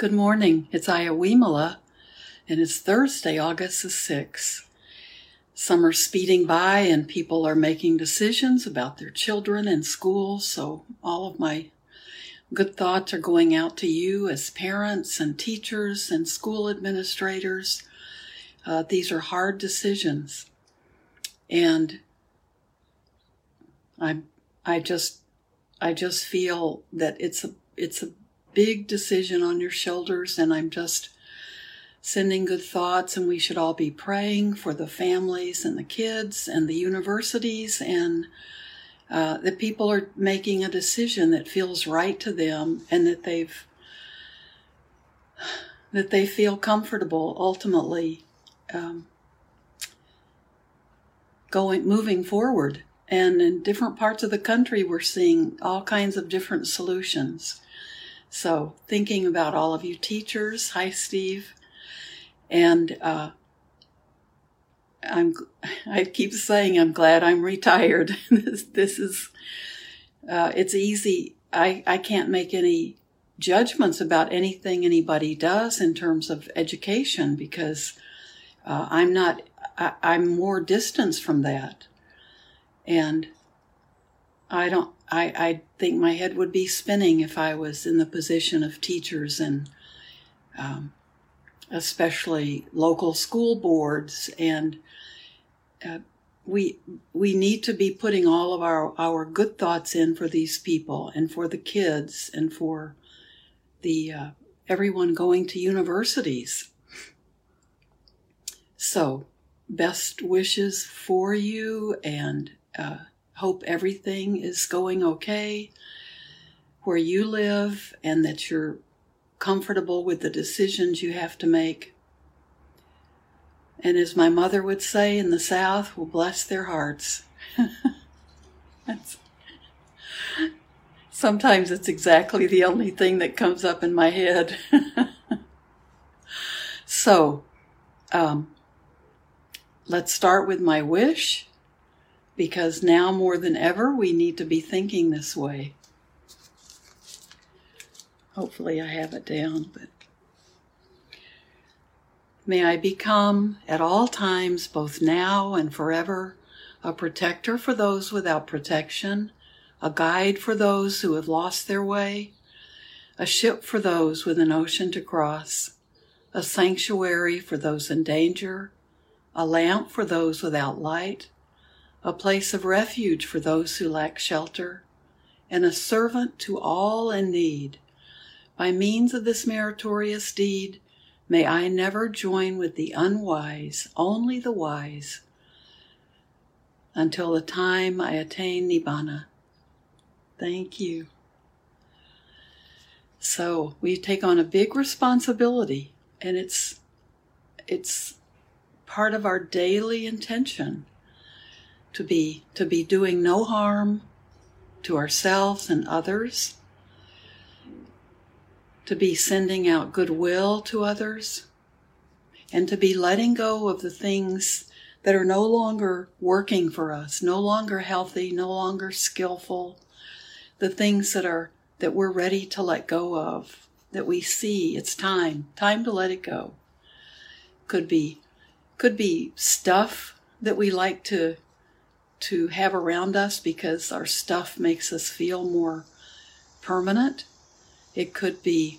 Good morning. It's Iawimala, and it's Thursday, August the 6th. Summer's speeding by, and people are making decisions about their children and schools, so all of my good thoughts are going out to you as parents and teachers and school administrators. Uh, these are hard decisions, and I, I just, I just feel that it's a, it's a big decision on your shoulders, and I'm just sending good thoughts. And we should all be praying for the families and the kids and the universities and uh, that people are making a decision that feels right to them and that they've that they feel comfortable ultimately um, going moving forward and in different parts of the country we're seeing all kinds of different solutions so, thinking about all of you teachers, hi Steve, and uh, I'm I keep saying I'm glad I'm retired. this, this is uh, it's easy. I I can't make any judgments about anything anybody does in terms of education because uh, I'm not. I, I'm more distance from that, and I don't. I, I think my head would be spinning if I was in the position of teachers and um, especially local school boards. And uh, we we need to be putting all of our, our good thoughts in for these people and for the kids and for the uh, everyone going to universities. So, best wishes for you and. Uh, hope everything is going okay where you live and that you're comfortable with the decisions you have to make. And as my mother would say in the South, will bless their hearts. sometimes it's exactly the only thing that comes up in my head. so, um, let's start with my wish because now more than ever we need to be thinking this way. Hopefully, I have it down, but may I become at all times, both now and forever, a protector for those without protection, a guide for those who have lost their way, a ship for those with an ocean to cross, a sanctuary for those in danger, a lamp for those without light a place of refuge for those who lack shelter, and a servant to all in need. By means of this meritorious deed, may I never join with the unwise, only the wise, until the time I attain Nibbana. Thank you. So we take on a big responsibility, and it's it's part of our daily intention to be to be doing no harm to ourselves and others to be sending out goodwill to others and to be letting go of the things that are no longer working for us no longer healthy no longer skillful the things that are that we're ready to let go of that we see it's time time to let it go. Could be could be stuff that we like to to have around us because our stuff makes us feel more permanent. It could be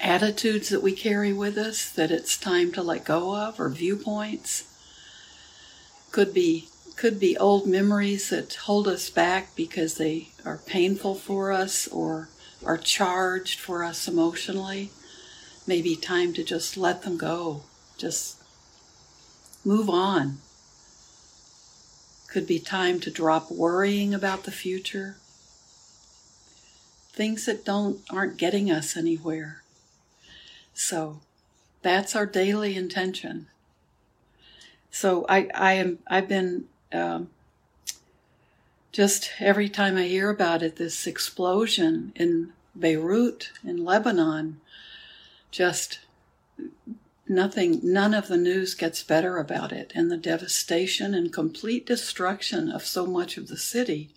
attitudes that we carry with us that it's time to let go of or viewpoints. Could be could be old memories that hold us back because they are painful for us or are charged for us emotionally. Maybe time to just let them go. Just move on could be time to drop worrying about the future. Things that don't aren't getting us anywhere. So that's our daily intention. So I, I am I've been um, just every time I hear about it, this explosion in Beirut in Lebanon, just nothing, none of the news gets better about it, and the devastation and complete destruction of so much of the city.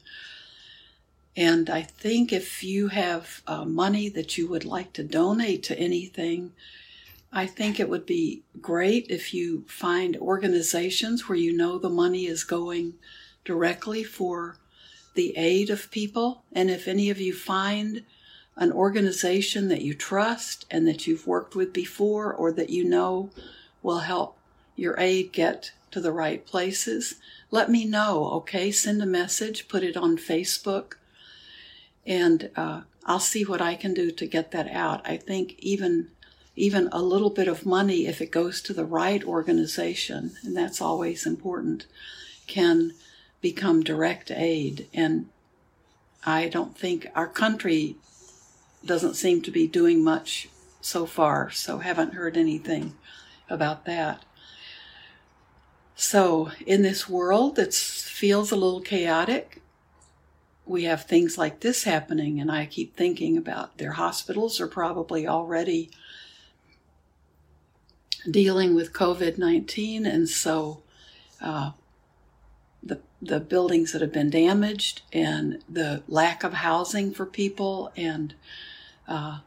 And I think if you have uh, money that you would like to donate to anything, I think it would be great if you find organizations where you know the money is going directly for the aid of people. And if any of you find an organization that you trust and that you've worked with before or that you know will help your aid get to the right places, let me know, okay? Send a message, put it on Facebook, and uh, I'll see what I can do to get that out. I think even even a little bit of money, if it goes to the right organization, and that's always important, can become direct aid. And I don't think our country doesn't seem to be doing much so far, so haven't heard anything about that. So, in this world that feels a little chaotic, we have things like this happening, and I keep thinking about their hospitals are probably already dealing with COVID 19, and so uh, the, the buildings that have been damaged, and the lack of housing for people, and uh,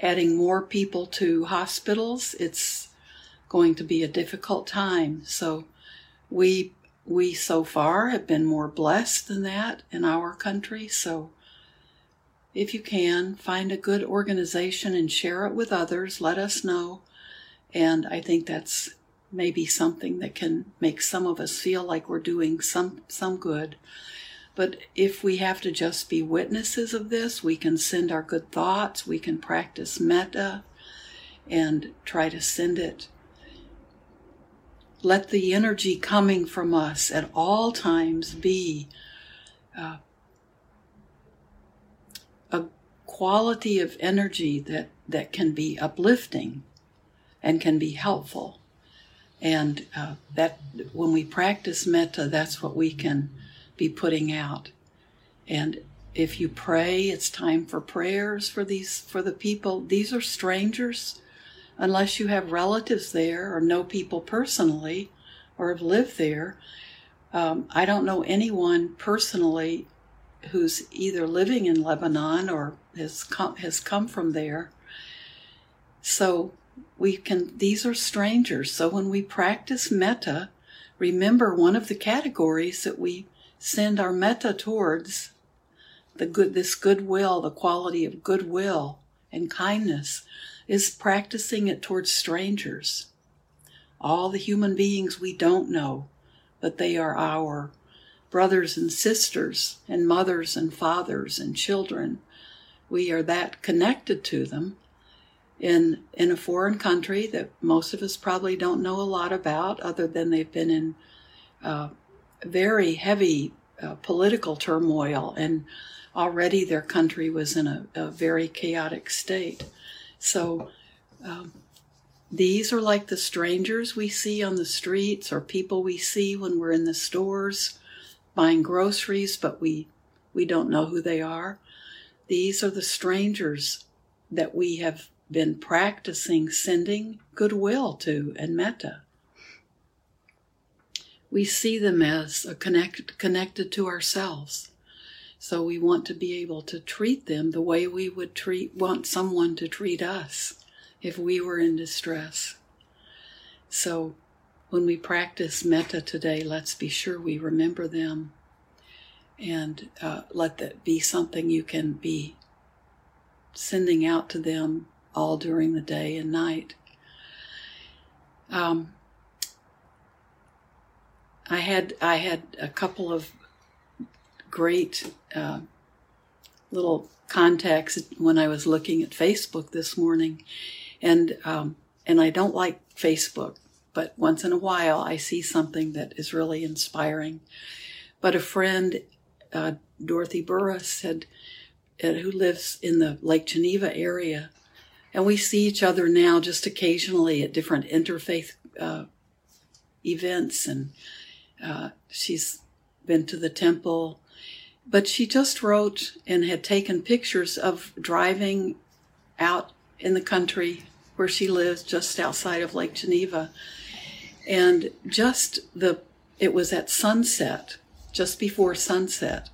adding more people to hospitals, it's going to be a difficult time. So we we so far have been more blessed than that in our country. So if you can find a good organization and share it with others, let us know. And I think that's maybe something that can make some of us feel like we're doing some some good. But if we have to just be witnesses of this, we can send our good thoughts, we can practice metta and try to send it. Let the energy coming from us at all times be uh, a quality of energy that, that can be uplifting and can be helpful. And uh, that when we practice metta, that's what we can be putting out. And if you pray, it's time for prayers for these for the people. These are strangers, unless you have relatives there or know people personally, or have lived there. Um, I don't know anyone personally who's either living in Lebanon or has come, has come from there. So we can. These are strangers. So when we practice metta, remember one of the categories that we send our metta towards the good this goodwill the quality of goodwill and kindness is practicing it towards strangers. All the human beings we don't know but they are our brothers and sisters and mothers and fathers and children. We are that connected to them in in a foreign country that most of us probably don't know a lot about other than they've been in uh, very heavy uh, political turmoil, and already their country was in a, a very chaotic state. So, um, these are like the strangers we see on the streets or people we see when we're in the stores buying groceries, but we, we don't know who they are. These are the strangers that we have been practicing sending goodwill to and metta we see them as connect, connected to ourselves. So we want to be able to treat them the way we would treat want someone to treat us if we were in distress. So when we practice metta today, let's be sure we remember them and uh, let that be something you can be sending out to them all during the day and night. Um, I had I had a couple of great uh, little contacts when I was looking at Facebook this morning, and um, and I don't like Facebook, but once in a while I see something that is really inspiring. But a friend, uh, Dorothy Burris, had uh, who lives in the Lake Geneva area, and we see each other now just occasionally at different interfaith uh, events and uh, she's been to the temple, but she just wrote and had taken pictures of driving out in the country where she lives, just outside of Lake Geneva, and just the it was at sunset, just before sunset,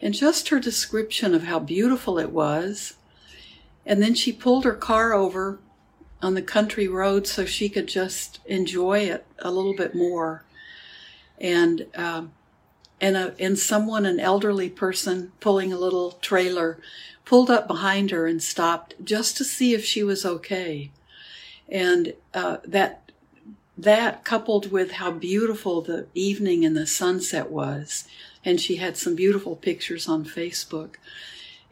and just her description of how beautiful it was. And then she pulled her car over on the country road so she could just enjoy it a little bit more. And um, and a, and someone, an elderly person pulling a little trailer, pulled up behind her and stopped just to see if she was okay. And uh, that that coupled with how beautiful the evening and the sunset was, and she had some beautiful pictures on Facebook.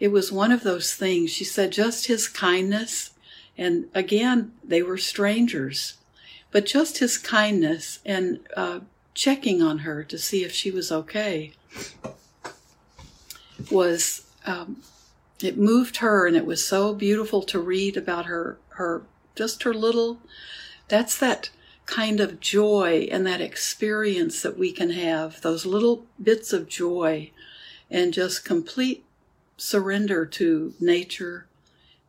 It was one of those things. She said just his kindness, and again they were strangers, but just his kindness and uh, checking on her to see if she was okay was um, it moved her and it was so beautiful to read about her her just her little that's that kind of joy and that experience that we can have those little bits of joy and just complete surrender to nature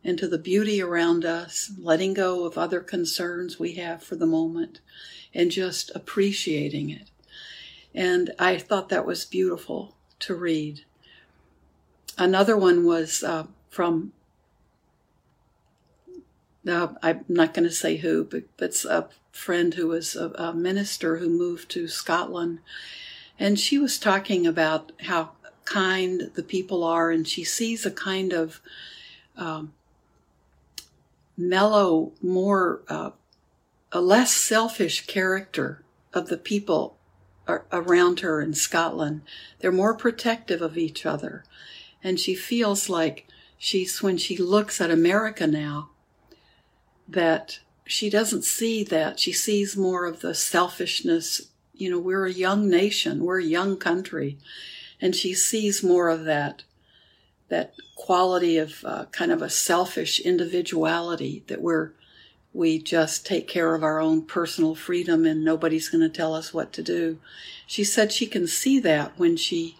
and to the beauty around us letting go of other concerns we have for the moment and just appreciating it. And I thought that was beautiful to read. Another one was uh, from, uh, I'm not going to say who, but, it's a friend who was a, a minister who moved to Scotland. And she was talking about how kind the people are, and she sees a kind of um, mellow, more uh, a less selfish character of the people around her in Scotland. They're more protective of each other. And she feels like she's, when she looks at America now, that she doesn't see that. She sees more of the selfishness. You know, we're a young nation, we're a young country. And she sees more of that, that quality of uh, kind of a selfish individuality that we're we just take care of our own personal freedom and nobody's going to tell us what to do. She said she can see that when she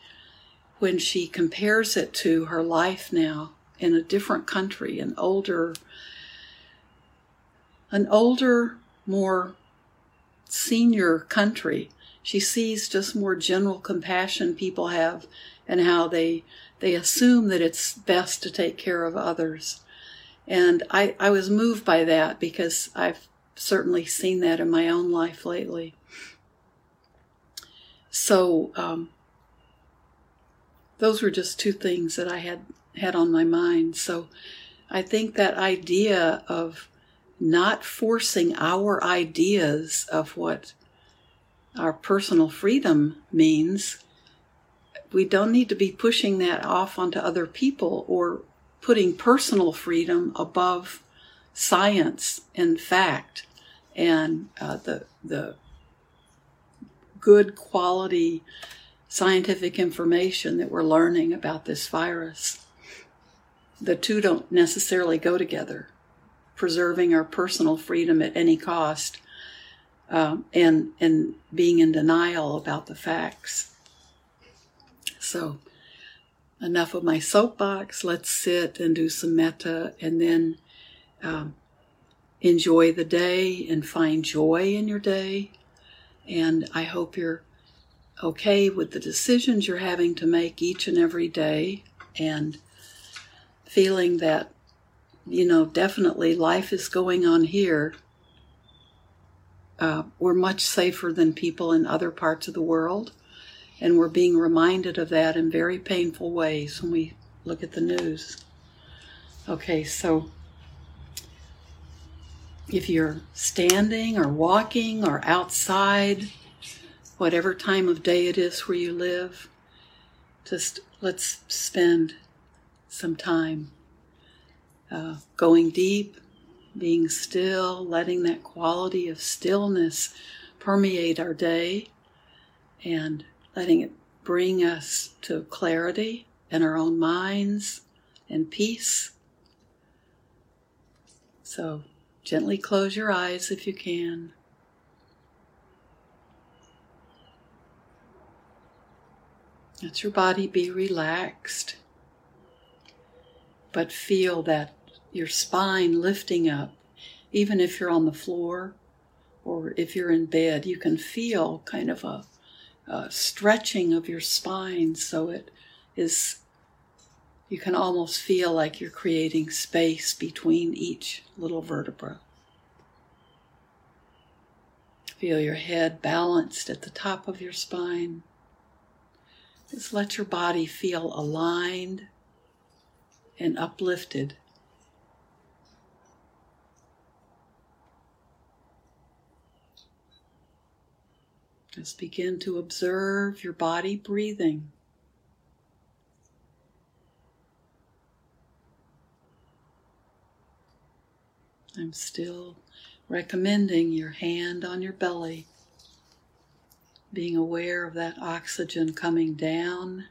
when she compares it to her life now in a different country, an older an older, more senior country. She sees just more general compassion people have and how they they assume that it's best to take care of others. And I, I was moved by that because I've certainly seen that in my own life lately. So, um, those were just two things that I had had on my mind. So, I think that idea of not forcing our ideas of what our personal freedom means, we don't need to be pushing that off onto other people or putting personal freedom above science and fact and uh, the the good quality scientific information that we're learning about this virus. The two don't necessarily go together. Preserving our personal freedom at any cost, um, and and being in denial about the facts. So enough of my soapbox. Let's sit and do some metta and then um, enjoy the day and find joy in your day. And I hope you're okay with the decisions you're having to make each and every day and feeling that, you know, definitely life is going on here. Uh, we're much safer than people in other parts of the world. And we're being reminded of that in very painful ways when we look at the news. Okay, so if you're standing or walking or outside, whatever time of day it is where you live, just let's spend some time uh, going deep, being still, letting that quality of stillness permeate our day, and letting it bring us to clarity in our own minds and peace. So, gently close your eyes if you can. Let your body be relaxed, but feel that your spine lifting up, even if you're on the floor or if you're in bed, you can feel kind of a uh, stretching of your spine so it is you can almost feel like you're creating space between each little vertebra. Feel your head balanced at the top of your spine. Just let your body feel aligned and uplifted. Just begin to observe your body breathing. I'm still recommending your hand on your belly, being aware of that oxygen coming down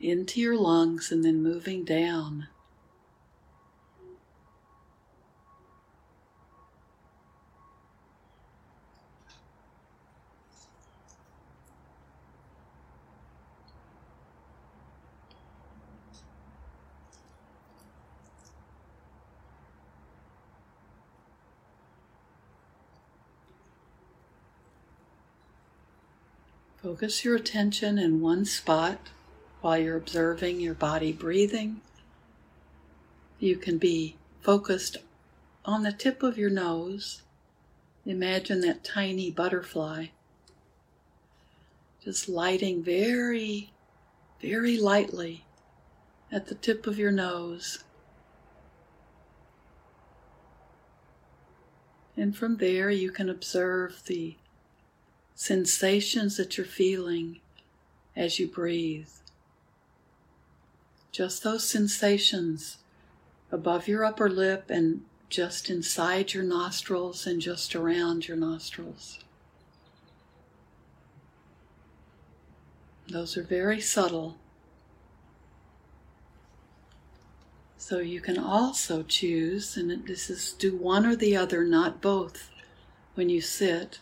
into your lungs and then moving down. Focus your attention in one spot while you're observing your body breathing. You can be focused on the tip of your nose. Imagine that tiny butterfly just lighting very, very lightly at the tip of your nose. And from there, you can observe the sensations that you're feeling as you breathe. Just those sensations above your upper lip and just inside your nostrils and just around your nostrils. Those are very subtle. So you can also choose, and this is do one or the other, not both, when you sit.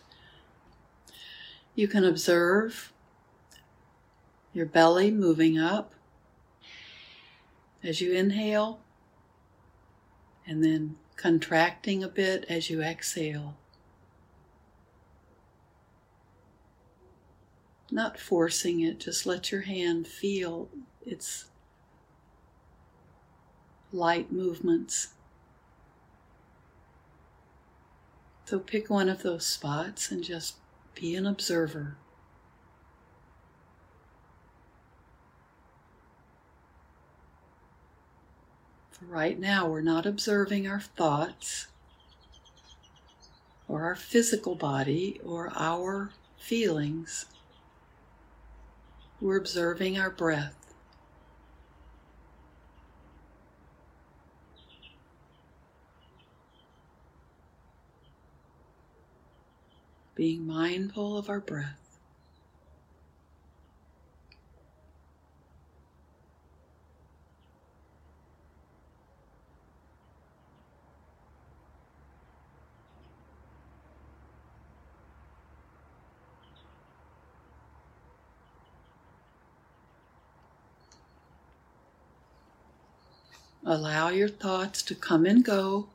You can observe your belly moving up as you inhale and then contracting a bit as you exhale. Not forcing it, just let your hand feel its light movements. So pick one of those spots and just be an observer. For right now, we're not observing our thoughts or our physical body or our feelings. We're observing our breath. Being mindful of our breath. Allow your thoughts to come and go,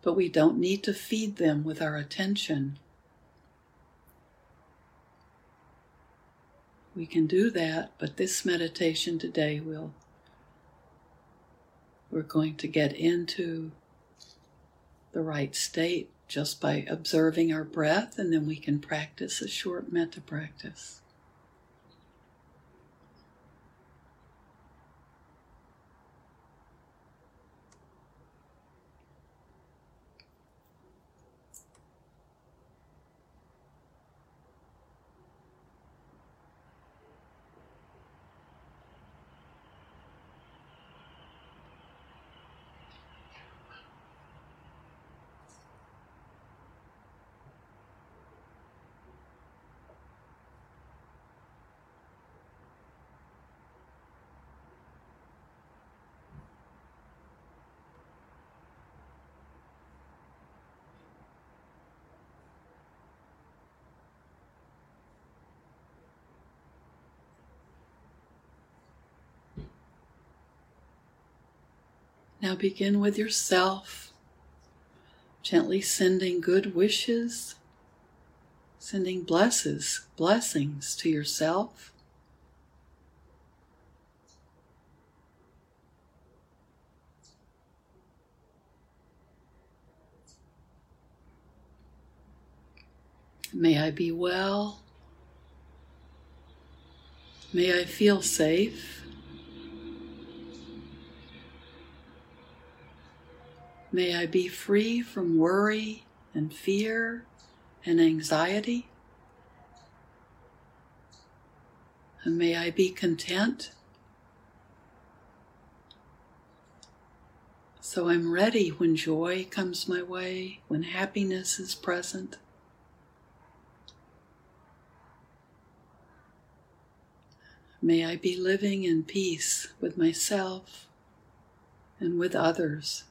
but we don't need to feed them with our attention. We can do that, but this meditation today will we're going to get into the right state just by observing our breath, and then we can practice a short metta practice. Now begin with yourself, gently sending good wishes, sending blesses, blessings to yourself. May I be well. May I feel safe. May I be free from worry and fear and anxiety. And may I be content. So I'm ready when joy comes my way, when happiness is present. May I be living in peace with myself and with others.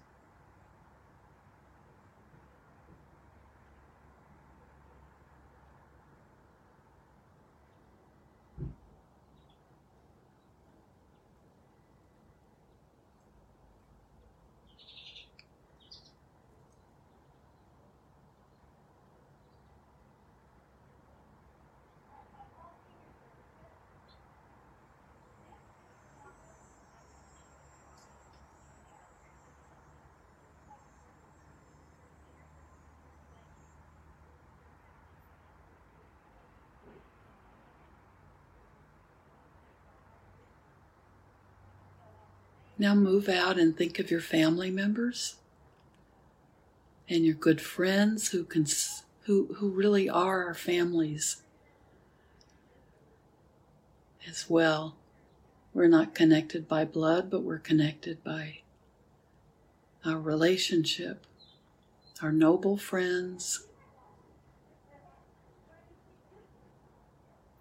Now move out and think of your family members and your good friends who can who who really are our families as well. We're not connected by blood, but we're connected by our relationship, our noble friends,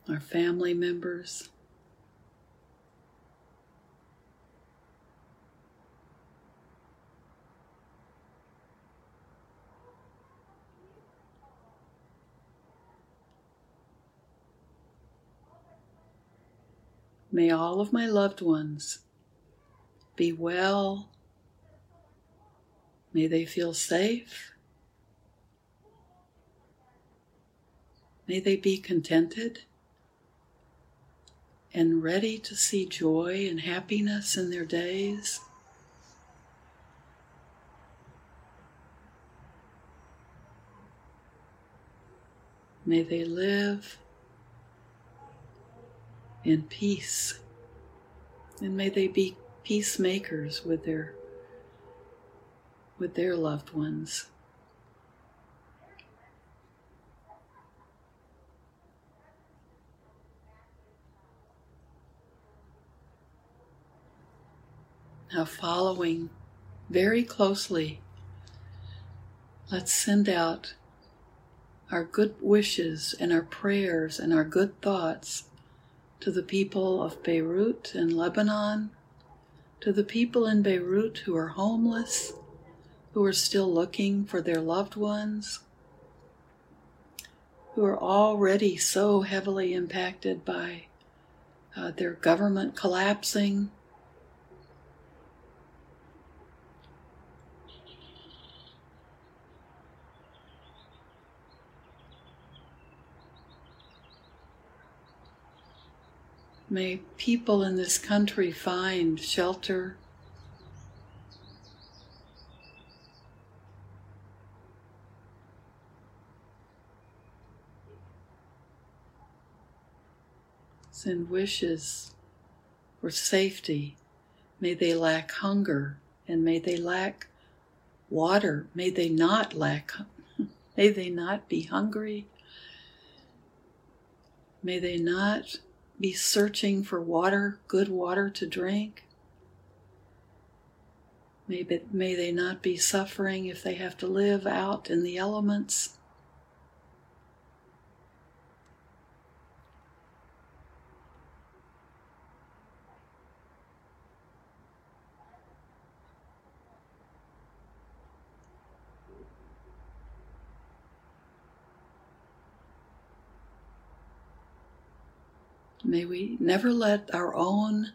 our family members. May all of my loved ones be well. May they feel safe. May they be contented and ready to see joy and happiness in their days. May they live in peace. And may they be peacemakers with their with their loved ones. Now, following very closely, let's send out our good wishes and our prayers and our good thoughts to the people of Beirut and Lebanon, to the people in Beirut who are homeless, who are still looking for their loved ones, who are already so heavily impacted by uh, their government collapsing May people in this country find shelter. Send wishes for safety. May they lack hunger and may they lack water. May they not lack, may they not be hungry. May they not be searching for water, good water to drink. Maybe, may they not be suffering if they have to live out in the elements. May we never let our own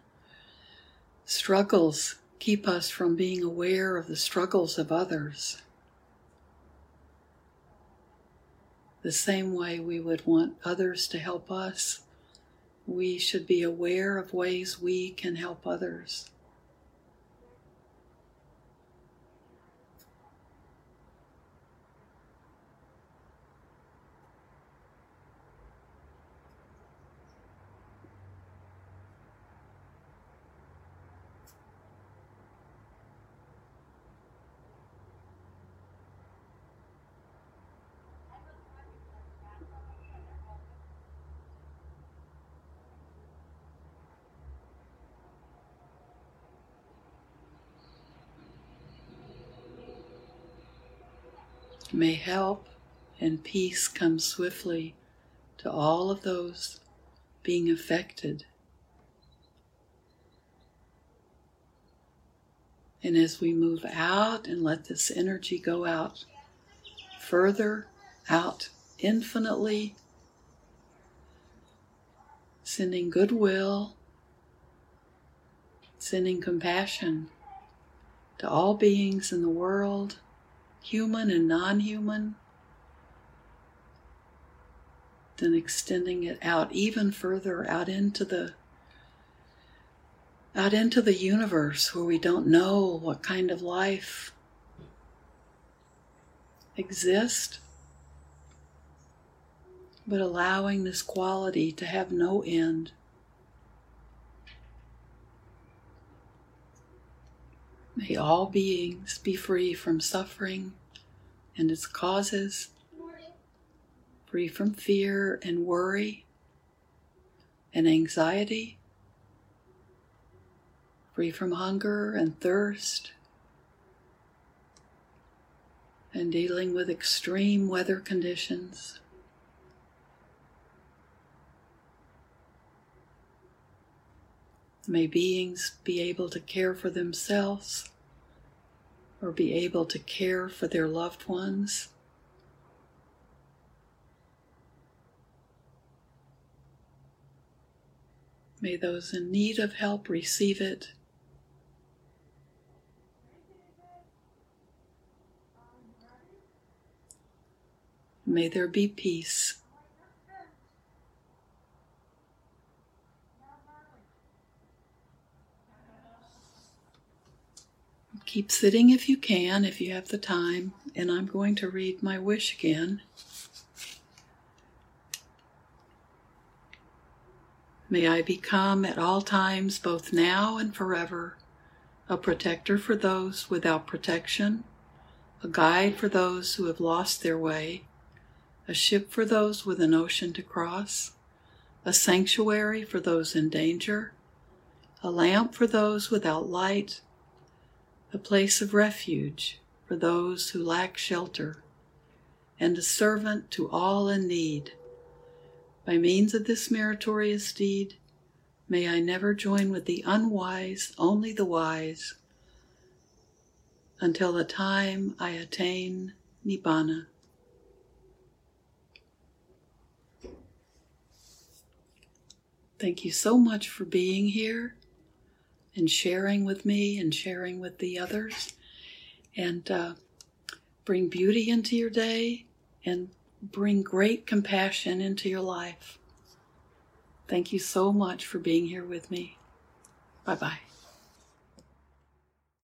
struggles keep us from being aware of the struggles of others. the same way we would want others to help us, we should be aware of ways we can help others. May help and peace come swiftly to all of those being affected. And as we move out and let this energy go out further, out infinitely, sending goodwill, sending compassion to all beings in the world human and non human, then extending it out even further out into the out into the universe where we don't know what kind of life exists but allowing this quality to have no end May all beings be free from suffering and its causes, free from fear and worry and anxiety, free from hunger and thirst, and dealing with extreme weather conditions. May beings be able to care for themselves or be able to care for their loved ones. May those in need of help receive it. May there be peace. Keep sitting if you can, if you have the time, and I'm going to read my wish again. May I become at all times, both now and forever, a protector for those without protection, a guide for those who have lost their way, a ship for those with an ocean to cross, a sanctuary for those in danger, a lamp for those without light, a place of refuge for those who lack shelter, and a servant to all in need. By means of this meritorious deed, may I never join with the unwise, only the wise, until the time I attain Nibbana. Thank you so much for being here and sharing with me and sharing with the others. And uh, bring beauty into your day and bring great compassion into your life. Thank you so much for being here with me. Bye bye.